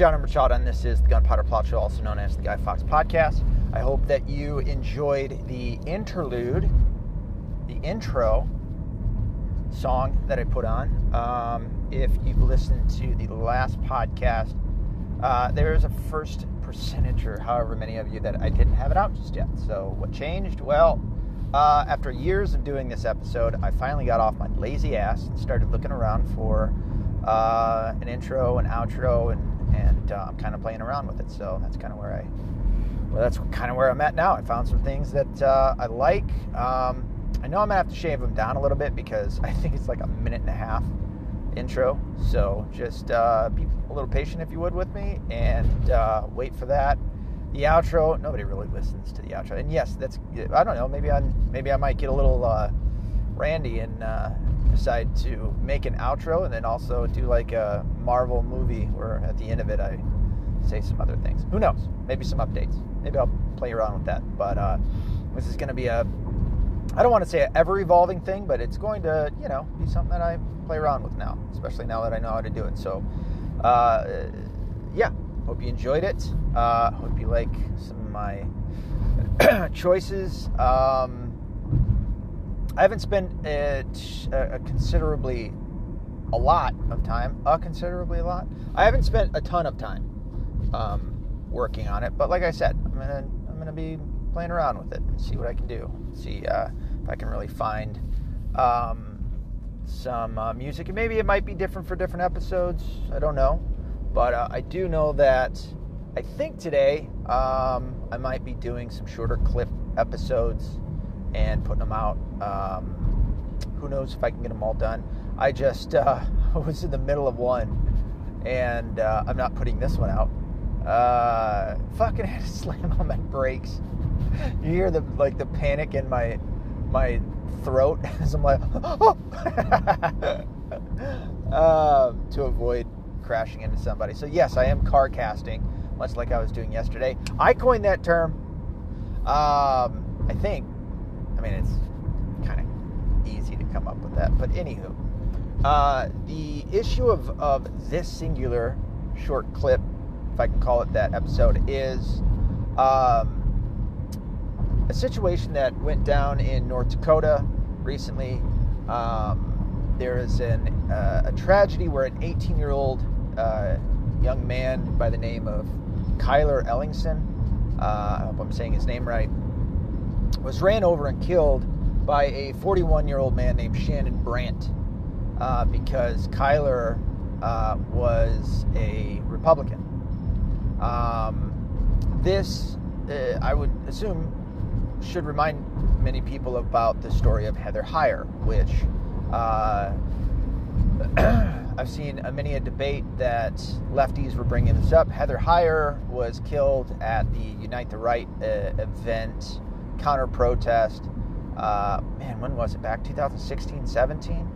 John Emerchild, and this is the Gunpowder Plot Show, also known as the Guy Fawkes Podcast. I hope that you enjoyed the interlude, the intro song that I put on. Um, if you've listened to the last podcast, uh, there is a first percentage, or however many of you, that I didn't have it out just yet. So, what changed? Well, uh, after years of doing this episode, I finally got off my lazy ass and started looking around for uh, an intro, an outro, and and uh, I'm kind of playing around with it. So that's kind of where I, well, that's kind of where I'm at now. I found some things that uh, I like. Um, I know I'm gonna have to shave them down a little bit because I think it's like a minute and a half intro. So just uh, be a little patient if you would with me and uh, wait for that. The outro, nobody really listens to the outro. And yes, that's I don't know. Maybe I maybe I might get a little uh, randy and uh, decide to make an outro and then also do like a Marvel movie where at the end of it I say some other things. Who knows? Maybe some updates. Maybe I'll play around with that. But uh, this is going to be a I don't want to say an ever evolving thing, but it's going to, you know, be something that I play around with now, especially now that I know how to do it. So, uh, yeah, hope you enjoyed it. Uh, hope you like some of my choices. Um, I haven't spent a, a considerably a lot of time, a considerably a lot. I haven't spent a ton of time um, working on it, but like I said, I'm gonna I'm gonna be playing around with it and see what I can do. See uh, if I can really find um, some uh, music. And maybe it might be different for different episodes. I don't know. But uh, I do know that I think today um, I might be doing some shorter clip episodes and putting them out. Um, who knows if I can get them all done? I just uh, was in the middle of one and uh, I'm not putting this one out. Uh, fucking had to slam on my brakes you hear the like the panic in my my throat as I'm like, oh. uh, to avoid crashing into somebody. So yes, I am car casting, much like I was doing yesterday. I coined that term. Um, I think. I mean, it's kind of easy to come up with that. But anywho, uh, the issue of of this singular short clip, if I can call it that episode, is. Um, a situation that went down in North Dakota recently. Um, there is an, uh, a tragedy where an 18 year old uh, young man by the name of Kyler Ellingson, uh, I hope I'm saying his name right, was ran over and killed by a 41 year old man named Shannon Brandt uh, because Kyler uh, was a Republican. Um, this, uh, I would assume, should remind many people about the story of Heather Heyer, which uh, I've seen a, many a debate that lefties were bringing this up. Heather Heyer was killed at the Unite the Right uh, event, counter protest. Uh, man, when was it? Back 2016, 17?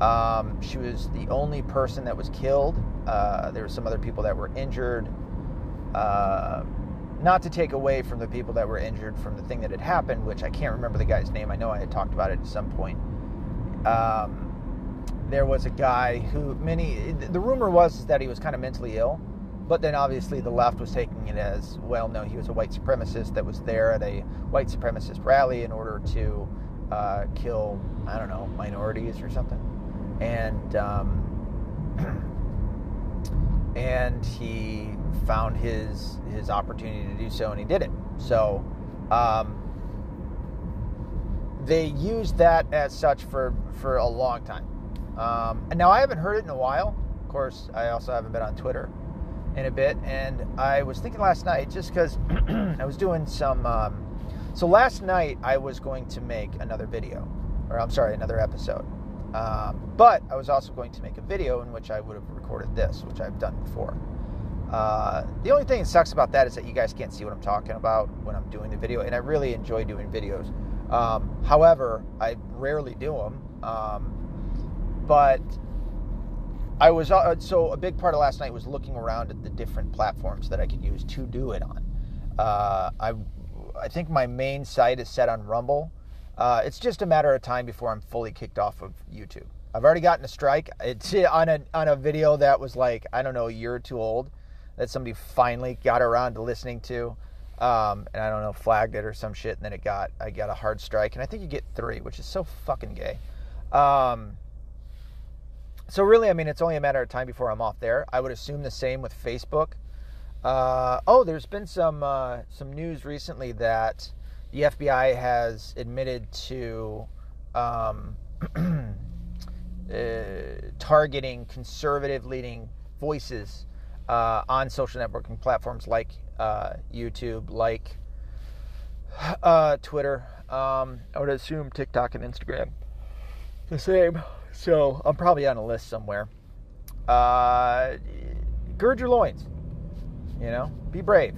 Um, she was the only person that was killed. Uh, there were some other people that were injured. Uh, not to take away from the people that were injured from the thing that had happened, which I can't remember the guy's name. I know I had talked about it at some point. Um, there was a guy who many the rumor was that he was kind of mentally ill, but then obviously the left was taking it as well. No, he was a white supremacist that was there at a white supremacist rally in order to uh, kill I don't know minorities or something, and um, and he found his his opportunity to do so, and he did it. So um, they used that as such for for a long time. Um, and now I haven't heard it in a while. Of course, I also haven't been on Twitter in a bit, and I was thinking last night just because I was doing some. Um, so last night I was going to make another video, or I'm sorry, another episode. Um, but I was also going to make a video in which I would have recorded this, which I've done before. Uh, the only thing that sucks about that is that you guys can't see what I'm talking about when I'm doing the video, and I really enjoy doing videos. Um, however, I rarely do them. Um, but I was uh, so a big part of last night was looking around at the different platforms that I could use to do it on. Uh, I I think my main site is set on Rumble. Uh, it's just a matter of time before I'm fully kicked off of YouTube. I've already gotten a strike. It's on a on a video that was like I don't know a year or two old that somebody finally got around to listening to, um, and I don't know flagged it or some shit, and then it got I got a hard strike, and I think you get three, which is so fucking gay. Um, so really, I mean, it's only a matter of time before I'm off there. I would assume the same with Facebook. Uh, oh, there's been some uh, some news recently that the FBI has admitted to um, uh, targeting conservative leading voices uh, on social networking platforms like uh, YouTube, like uh, Twitter. Um, I would assume TikTok and Instagram the same. So I'm probably on a list somewhere. Uh, gird your loins. You know, be brave.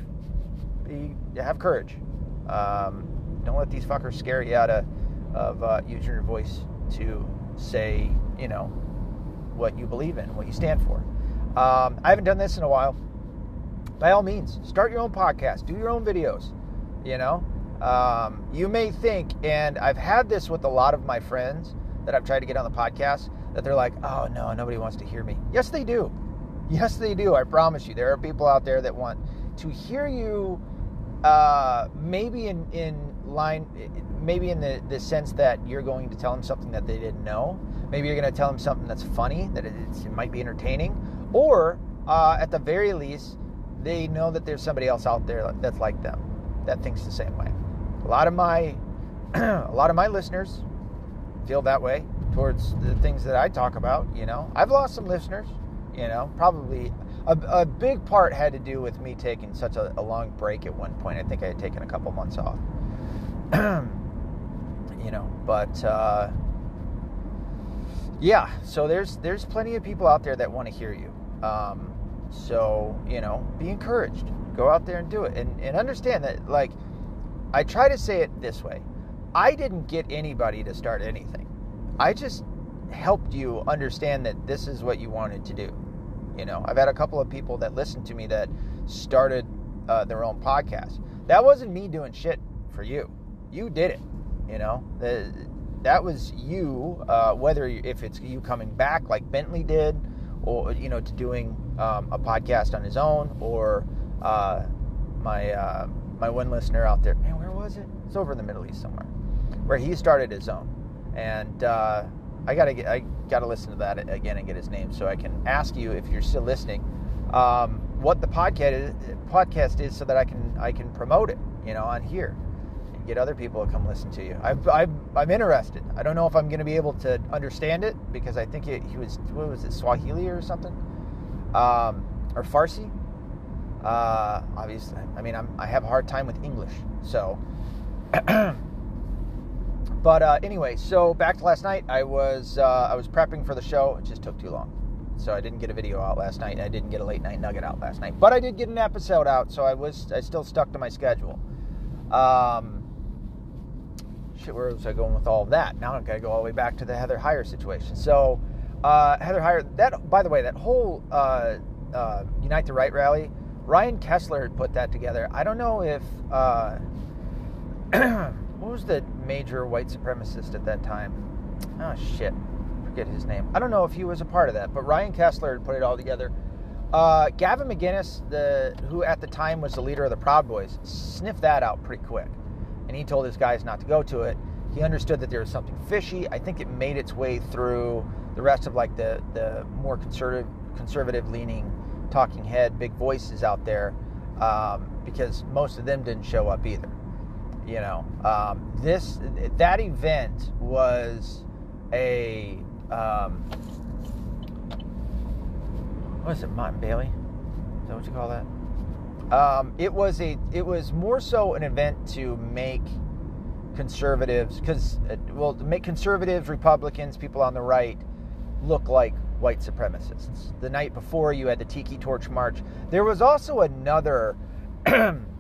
Be have courage. Um, don't let these fuckers scare you out of, of uh, using your voice to say, you know, what you believe in, what you stand for. Um, I haven't done this in a while. By all means, start your own podcast, do your own videos. You know, um, you may think, and I've had this with a lot of my friends that I've tried to get on the podcast, that they're like, oh no, nobody wants to hear me. Yes, they do. Yes, they do. I promise you. There are people out there that want to hear you, uh, maybe in, in line, maybe in the, the sense that you're going to tell them something that they didn't know. Maybe you're going to tell them something that's funny, that it, it might be entertaining. Or, uh, at the very least, they know that there's somebody else out there that's like them, that thinks the same way. A lot of my, a lot of my listeners feel that way towards the things that I talk about. You know, I've lost some listeners. You know, probably a, a big part had to do with me taking such a, a, long break at one point. I think I had taken a couple months off. you know, but uh, yeah. So there's there's plenty of people out there that want to hear you. Um, so you know, be encouraged. Go out there and do it, and and understand that like I try to say it this way. I didn't get anybody to start anything. I just helped you understand that this is what you wanted to do. You know, I've had a couple of people that listened to me that started uh, their own podcast. That wasn't me doing shit for you. You did it. You know, the, that was you. Uh, whether if it's you coming back like Bentley did, or you know, to doing um, a podcast on his own, or uh, my uh, my one listener out there. Man, where was it? It's over in the Middle East somewhere where he started his own. And uh, I gotta get, I gotta listen to that again and get his name so I can ask you if you're still listening um, what the podcast is, podcast is so that I can I can promote it you know on here and get other people to come listen to you. I've, i am interested. I don't know if I'm to be able to understand it because I think it, he was what was it Swahili or something um, or Farsi. Uh, obviously, I mean I'm, I have a hard time with English, so. But uh, anyway, so back to last night. I was uh, I was prepping for the show. It just took too long, so I didn't get a video out last night. I didn't get a late night nugget out last night, but I did get an episode out. So I was I still stuck to my schedule. Um, shit, where was I going with all of that? Now I gotta go all the way back to the Heather Heyer situation. So uh, Heather Heyer, that by the way, that whole uh, uh, Unite the Right rally, Ryan Kessler had put that together. I don't know if. Uh, what was the major white supremacist at that time? Oh shit, forget his name. I don't know if he was a part of that, but Ryan Kessler put it all together. Uh, Gavin McInnes, the who at the time was the leader of the Proud Boys, sniffed that out pretty quick, and he told his guys not to go to it. He understood that there was something fishy. I think it made its way through the rest of like the the more conservative conservative leaning talking head big voices out there um, because most of them didn't show up either. You know, um, this that event was a um, what is it, Martin Bailey? Is that what you call that? Um, it was a it was more so an event to make conservatives because uh, well to make conservatives republicans people on the right look like white supremacists the night before you had the tiki torch march there was also another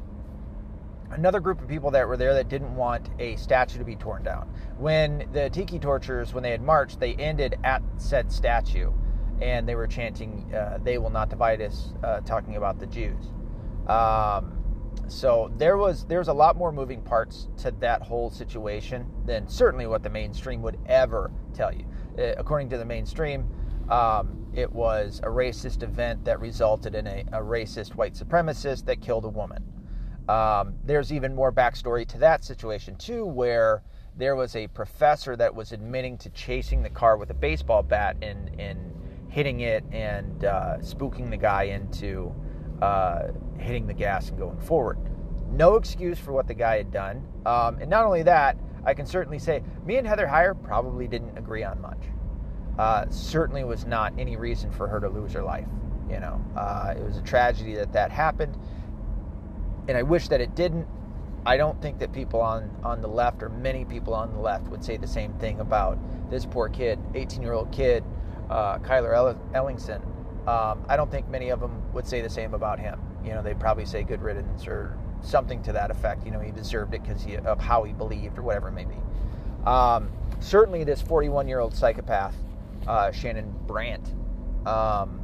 another group of people that were there that didn't want a statue to be torn down. When the tiki torchers, when they had marched, they ended at said statue, and they were chanting, uh, "They will not divide us," uh, talking about the Jews. Um, so there was there's a lot more moving parts to that whole situation than certainly what the mainstream would ever tell you. uh, according to the mainstream, um, it was a racist event that resulted in a, a racist white supremacist that killed a woman. Um, there's even more backstory to that situation, too, where there was a professor that was admitting to chasing the car with a baseball bat and, and hitting it and uh, spooking the guy into uh, hitting the gas and going forward. No excuse for what the guy had done. Um, and not only that, I can certainly say me and Heather Heyer probably didn't agree on much. Uh, certainly was not any reason for her to lose her life. You know, uh, it was a tragedy that that happened, and I wish that it didn't. I don't think that people on on the left or many people on the left would say the same thing about this poor kid, 18 year old kid, uh, Kyler Ellingson. Um, I don't think many of them would say the same about him. You know, they'd probably say good riddance or something to that effect. You know, he deserved it because of how he believed or whatever it may be. Um, certainly, this 41 year old psychopath, uh, Shannon Brandt, um,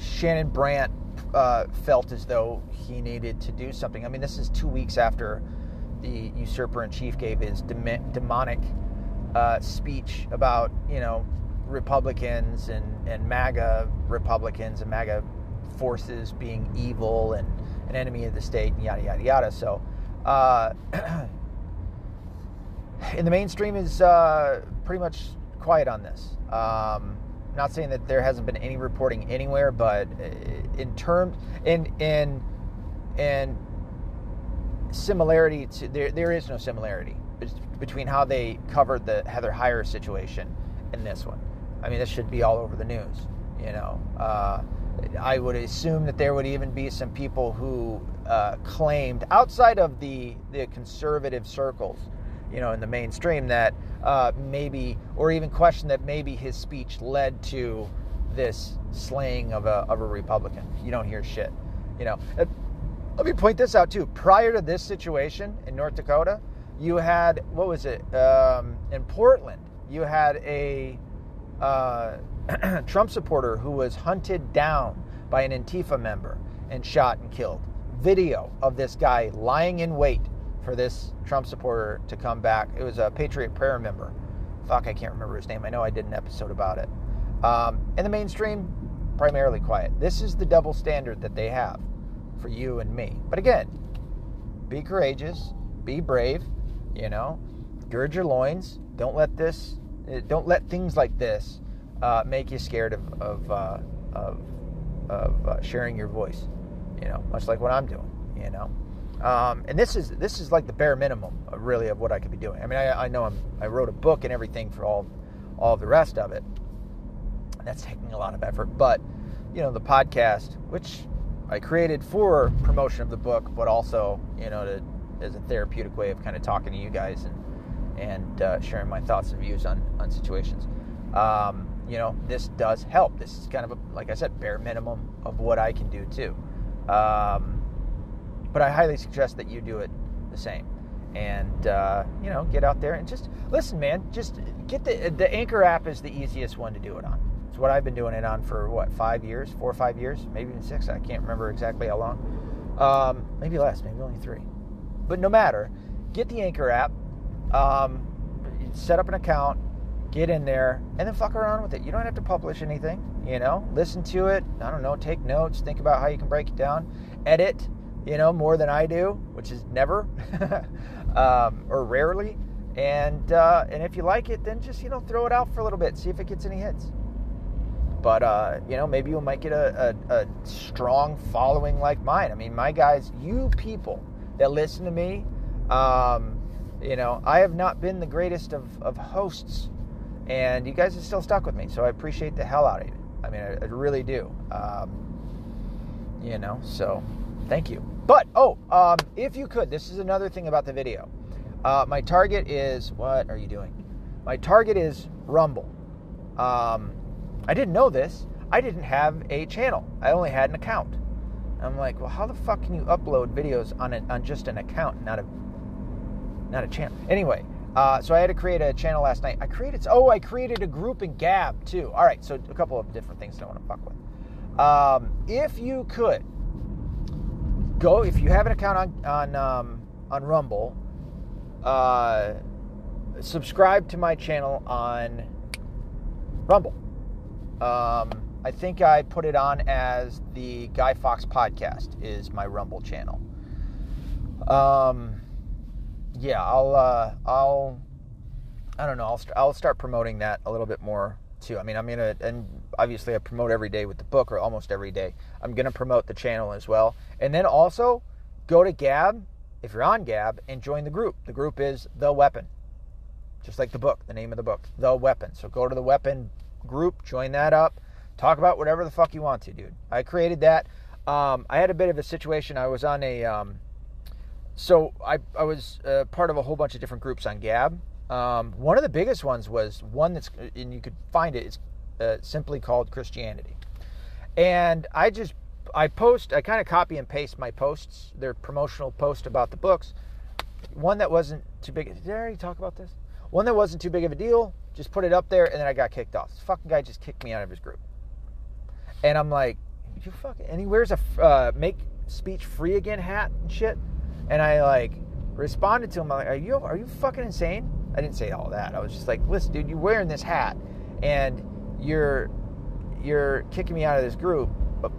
Shannon Brandt uh, felt as though he needed to do something. I mean, this is two weeks after the usurper in chief gave his demonic uh, speech about, you know, Republicans and, and MAGA Republicans and MAGA forces being evil and an enemy of the state and yada, yada, yada. So, uh, in the mainstream is uh, pretty much quiet on this. Um, not saying that there hasn't been any reporting anywhere, but uh, in terms in in in similarity to there there is no similarity between how they covered the Heather Heyer situation and this one. I mean, this should be all over the news. You know, uh, I would assume that there would even be some people who uh, claimed outside of the the conservative circles, you know, in the mainstream that uh, maybe, or even question that maybe his speech led to this slaying of a of a Republican. You don't hear shit. You know, uh, let me point this out too. Prior to this situation in North Dakota, you had what was it um, in Portland? You had a uh, Trump supporter who was hunted down by an Antifa member and shot and killed. Video of this guy lying in wait for this Trump supporter to come back. It was a Patriot Prayer member. Fuck, I can't remember his name. I know I did an episode about it. Um, and the mainstream, primarily quiet. This is the double standard that they have for you and me. But again, be courageous, be brave, you know, gird your loins. Don't let this, don't let things like this uh, make you scared of of, uh, of, of uh, sharing your voice. You know, much like what I'm doing. You know, um, and this is this is like the bare minimum, really, of what I could be doing. I mean, I, I know I'm, I wrote a book and everything for all all the rest of it. That's taking a lot of effort, but you know, the podcast, which I created for promotion of the book, but also you know to as a therapeutic way of kind of talking to you guys and and uh, sharing my thoughts and views on on situations. Um, you know, this does help. This is kind of a, like I said, bare minimum of what I can do too. Um, but I highly suggest that you do it the same. And uh, you know, get out there and just listen, man. Just get the the Anchor app is the easiest one to do it on. It's what I've been doing it on for what five years, four or five years, maybe even six. I can't remember exactly how long. Um, maybe less, maybe only three. But no matter, get the Anchor app, um, set up an account, get in there and then fuck around with it. You don't have to publish anything, you know. Listen to it. I don't know. Take notes. Think about how you can break it down. Edit, you know, more than I do, which is never um, or rarely. And uh, and if you like it, then just you know throw it out for a little bit. See if it gets any hits. But uh, you know, maybe you might get a, a, a strong following like mine. I mean, my guys, you people that listen to me. Um, you know, I have not been the greatest of, of hosts and you guys are still stuck with me, so I appreciate the hell out of it. I mean, I, I really do. Um, you know, so thank you. But oh, um, if you could, this is another thing about the video. Uh, my target is what are you doing? My target is Rumble. Um, I didn't know this. I didn't have a channel. I only had an account. I'm like, well, how the fuck can you upload videos on a, on just an account, not a not a channel? Anyway, uh, so I had to create a channel last night. I created oh, I created a group in Gab too. All right, so a couple of different things that I want to fuck with. Um, if you could go, if you have an account on on um, on Rumble, uh, subscribe to my channel on Rumble. Um, I think I put it on as the Guy Fawkes podcast is my Rumble channel. Um, yeah, I'll uh, I'll I don't know. I'll I'll start promoting that a little bit more too. I mean, I'm gonna and obviously I promote every day with the book or almost every day. I'm gonna promote the channel as well, and then also go to Gab if you're on Gab and join the group. The group is the Weapon, just like the book, the name of the book, the Weapon. So go to the Weapon group, join that up, talk about whatever the fuck you want to, dude. I created that. Um, I had a bit of a situation. I was on a um, so I I was uh, part of a whole bunch of different groups on Gab. Um, one of the biggest ones was one that's and you could find it. It's uh, simply called Christianity, and I just I post I kind of copy and paste my posts. Their promotional post about the books. One that wasn't too big. Did I already talk about this? One that wasn't too big of a deal. Just put it up there, and then I got kicked off. This fucking guy just kicked me out of his group, and I'm like, you fucking. And he wears a uh, make speech free again hat and shit. And I like responded to him I'm like, "Are you are you fucking insane?" I didn't say all that. I was just like, "Listen, dude, you're wearing this hat, and you're you're kicking me out of this group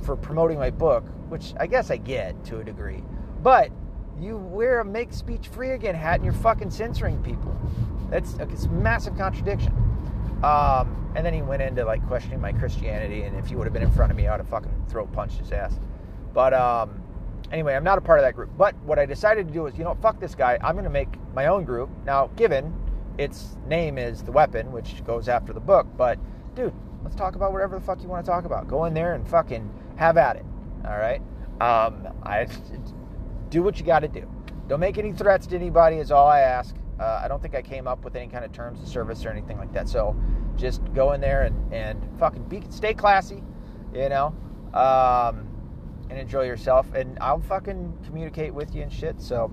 for promoting my book, which I guess I get to a degree, but you wear a make speech free again hat and you're fucking censoring people. That's it's a massive contradiction." Um, and then he went into like questioning my Christianity, and if he would have been in front of me, I would have fucking throat punched his ass. But um, Anyway, I'm not a part of that group. But what I decided to do is, you know, fuck this guy. I'm going to make my own group. Now, given its name is The Weapon, which goes after the book, but dude, let's talk about whatever the fuck you want to talk about. Go in there and fucking have at it. All right? Um, I do what you got to do. Don't make any threats to anybody, is all I ask. Uh, I don't think I came up with any kind of terms of service or anything like that. So just go in there and, and fucking be, stay classy, you know. Um, and enjoy yourself. And I'll fucking communicate with you and shit. So,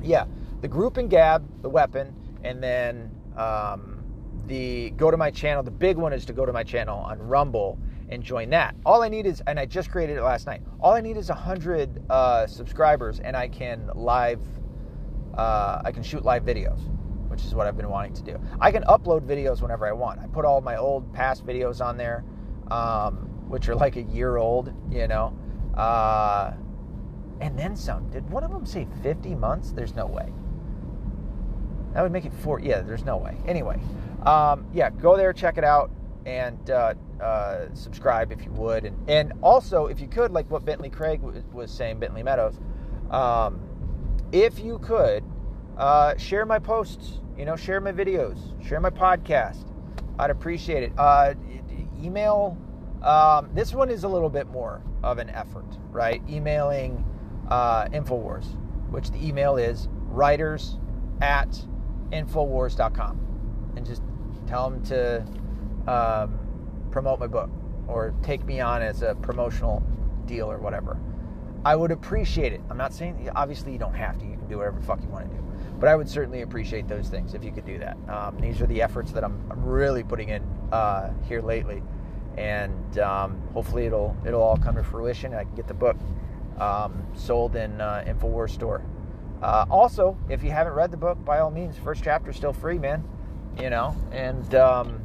yeah, the group and Gab, the weapon, and then um, the go to my channel. The big one is to go to my channel on Rumble and join that. All I need is, and I just created it last night. All I need is a hundred uh, subscribers, and I can live. Uh, I can shoot live videos, which is what I've been wanting to do. I can upload videos whenever I want. I put all my old past videos on there, um, which are like a year old, you know. Uh, and then some. Did one of them say 50 months? There's no way. That would make it four. Yeah, there's no way. Anyway, um, yeah, go there, check it out, and uh, uh, subscribe if you would. And, and also, if you could, like what Bentley Craig was saying, Bentley Meadows, um, if you could, uh, share my posts, you know, share my videos, share my podcast. I'd appreciate it. Uh, email um, this one is a little bit more of an effort, right? Emailing uh, InfoWars, which the email is writers at InfoWars.com. And just tell them to um, promote my book or take me on as a promotional deal or whatever. I would appreciate it. I'm not saying, obviously, you don't have to. You can do whatever fuck you want to do. But I would certainly appreciate those things if you could do that. Um, these are the efforts that I'm, I'm really putting in uh, here lately and um, hopefully it'll it'll all come to fruition. And I can get the book um, sold in uh, Infowars store. Uh, also, if you haven't read the book, by all means, first chapter is still free, man. You know, and um,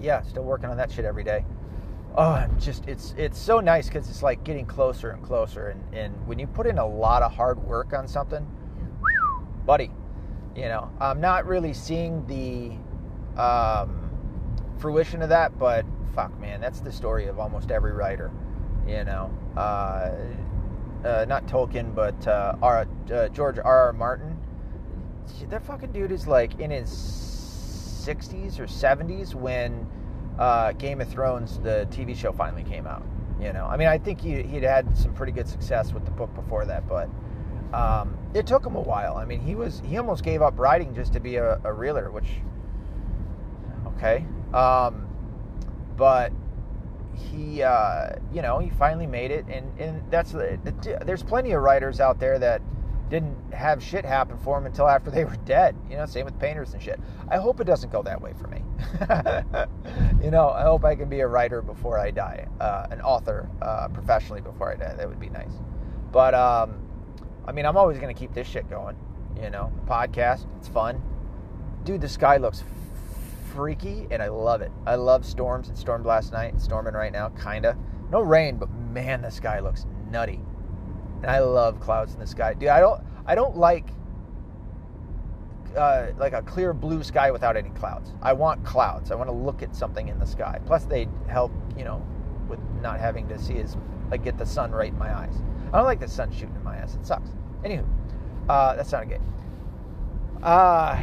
yeah, still working on that shit every day. Oh, I'm just it's it's so nice because it's like getting closer and closer, and and when you put in a lot of hard work on something, buddy, you know, I'm not really seeing the um, fruition of that, but fuck, man, that's the story of almost every writer. You know, uh, uh, not Tolkien, but uh, R, uh, George R. R. Martin. That fucking dude is like in his 60s or 70s when uh, Game of Thrones, the TV show, finally came out. You know, I mean, I think he, he'd had some pretty good success with the book before that, but um, it took him a while. I mean, he was he almost gave up writing just to be a, a reeler, which okay, um, but he, uh, you know, he finally made it, and and that's there's plenty of writers out there that didn't have shit happen for them until after they were dead. You know, same with painters and shit. I hope it doesn't go that way for me. you know, I hope I can be a writer before I die, uh, an author uh, professionally before I die. That would be nice. But um, I mean, I'm always going to keep this shit going. You know, podcast, it's fun. dude, the sky looks freaky, and I love it. I love storms. It stormed last night. It's storming right now, kinda. No rain, but man, the sky looks nutty. And I love clouds in the sky, dude. I don't. I don't like uh, like a clear blue sky without any clouds. I want clouds. I want to look at something in the sky. Plus, they help, you know, with not having to see as like get the sun right in my eyes. I don't like the sun shooting in my eyes. It sucks. Anywho, uh, that's not a game. Uh,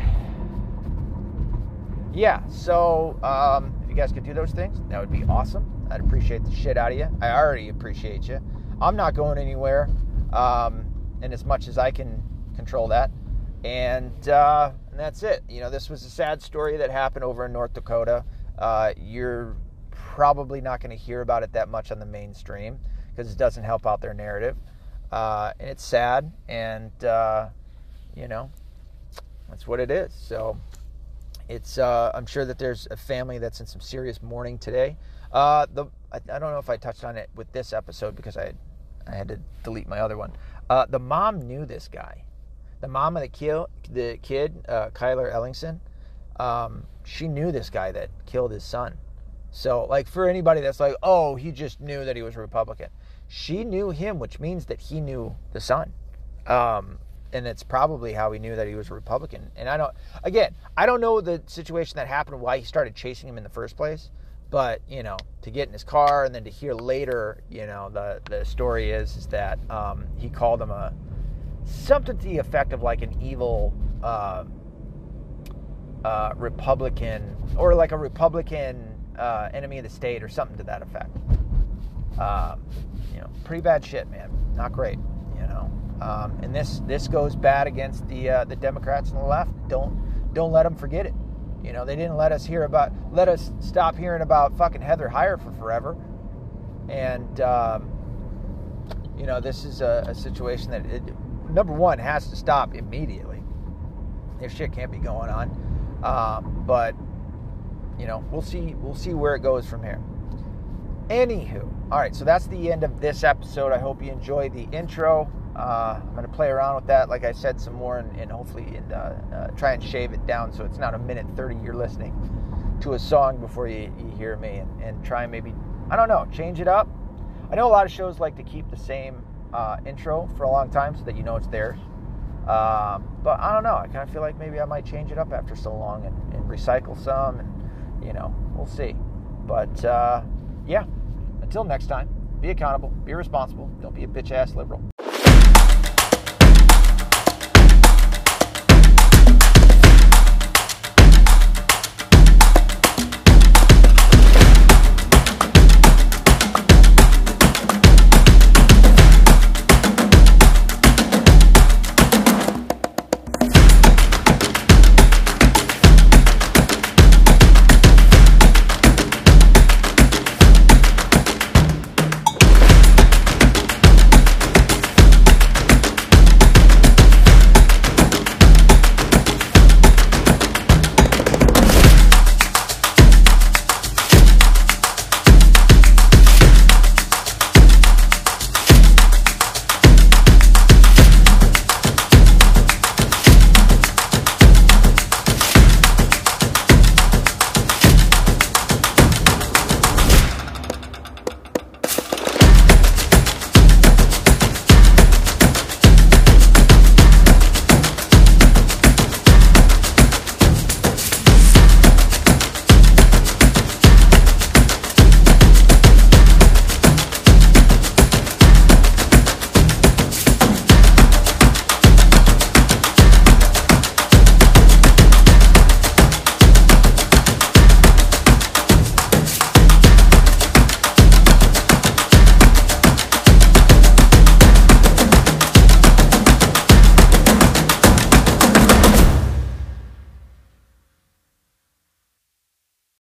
yeah. So um, if you guys could do those things, that would be awesome. I'd appreciate the shit out of you. I already appreciate you. I'm not going anywhere, um, and as much as I can control that and, uh, and that's it. You know, this was a sad story that happened over in North Dakota. Uh, you're probably not going to hear about it that much on the mainstream because it doesn't help out their narrative. Uh, and it's sad, and uh, you know, that's what it is. So it's. Uh, I'm sure that there's a family that's in some serious mourning today. Uh, the I, I, don't know if I touched on it with this episode because I I had to delete my other one. the mom knew this guy the mom of the the kid, uh, Kyler Ellingson, um, she knew this guy that killed his son. So, like for anybody that's like, oh, he just knew that he was a Republican, she knew him, which means that he knew the son. Um, and it's probably how he knew that he was a Republican. And I don't, again, I don't know the situation that happened, why he started chasing him in the first place. But you know, to get in his car and then to hear later, you know, the the story is is that um, he called him a something to the effect of like an evil uh, uh, Republican or like a Republican uh, enemy of the state or something to that effect. Um, you know, pretty bad shit, man. Not great. You know, um, and this this goes bad against the uh, the Democrats and the left. Don't don't let them forget it. You know, they didn't let us hear about let us stop hearing about fucking Heather Heyer for forever. And um, you know, this is a, a situation that it, number one has to stop immediately. This shit can't be going on. Um, but you know, we'll see. We'll see where it goes from here. Anywho, all right. So that's the end of this episode. I hope you enjoyed the intro. Uh, I'm going to play around with that, like I said, some more, and, and hopefully, and, uh, uh, try and shave it down so it's not a minute 30 you're listening to a song before you, you hear me, and, and try and maybe I don't know, change it up. I know a lot of shows like to keep the same uh, intro for a long time so that you know it's theirs. Um, but I don't know. I kind of feel like maybe I might change it up after so long and, and recycle some, and you know, we'll see. But uh, yeah, until next time, be accountable, be responsible, don't be a bitch ass liberal.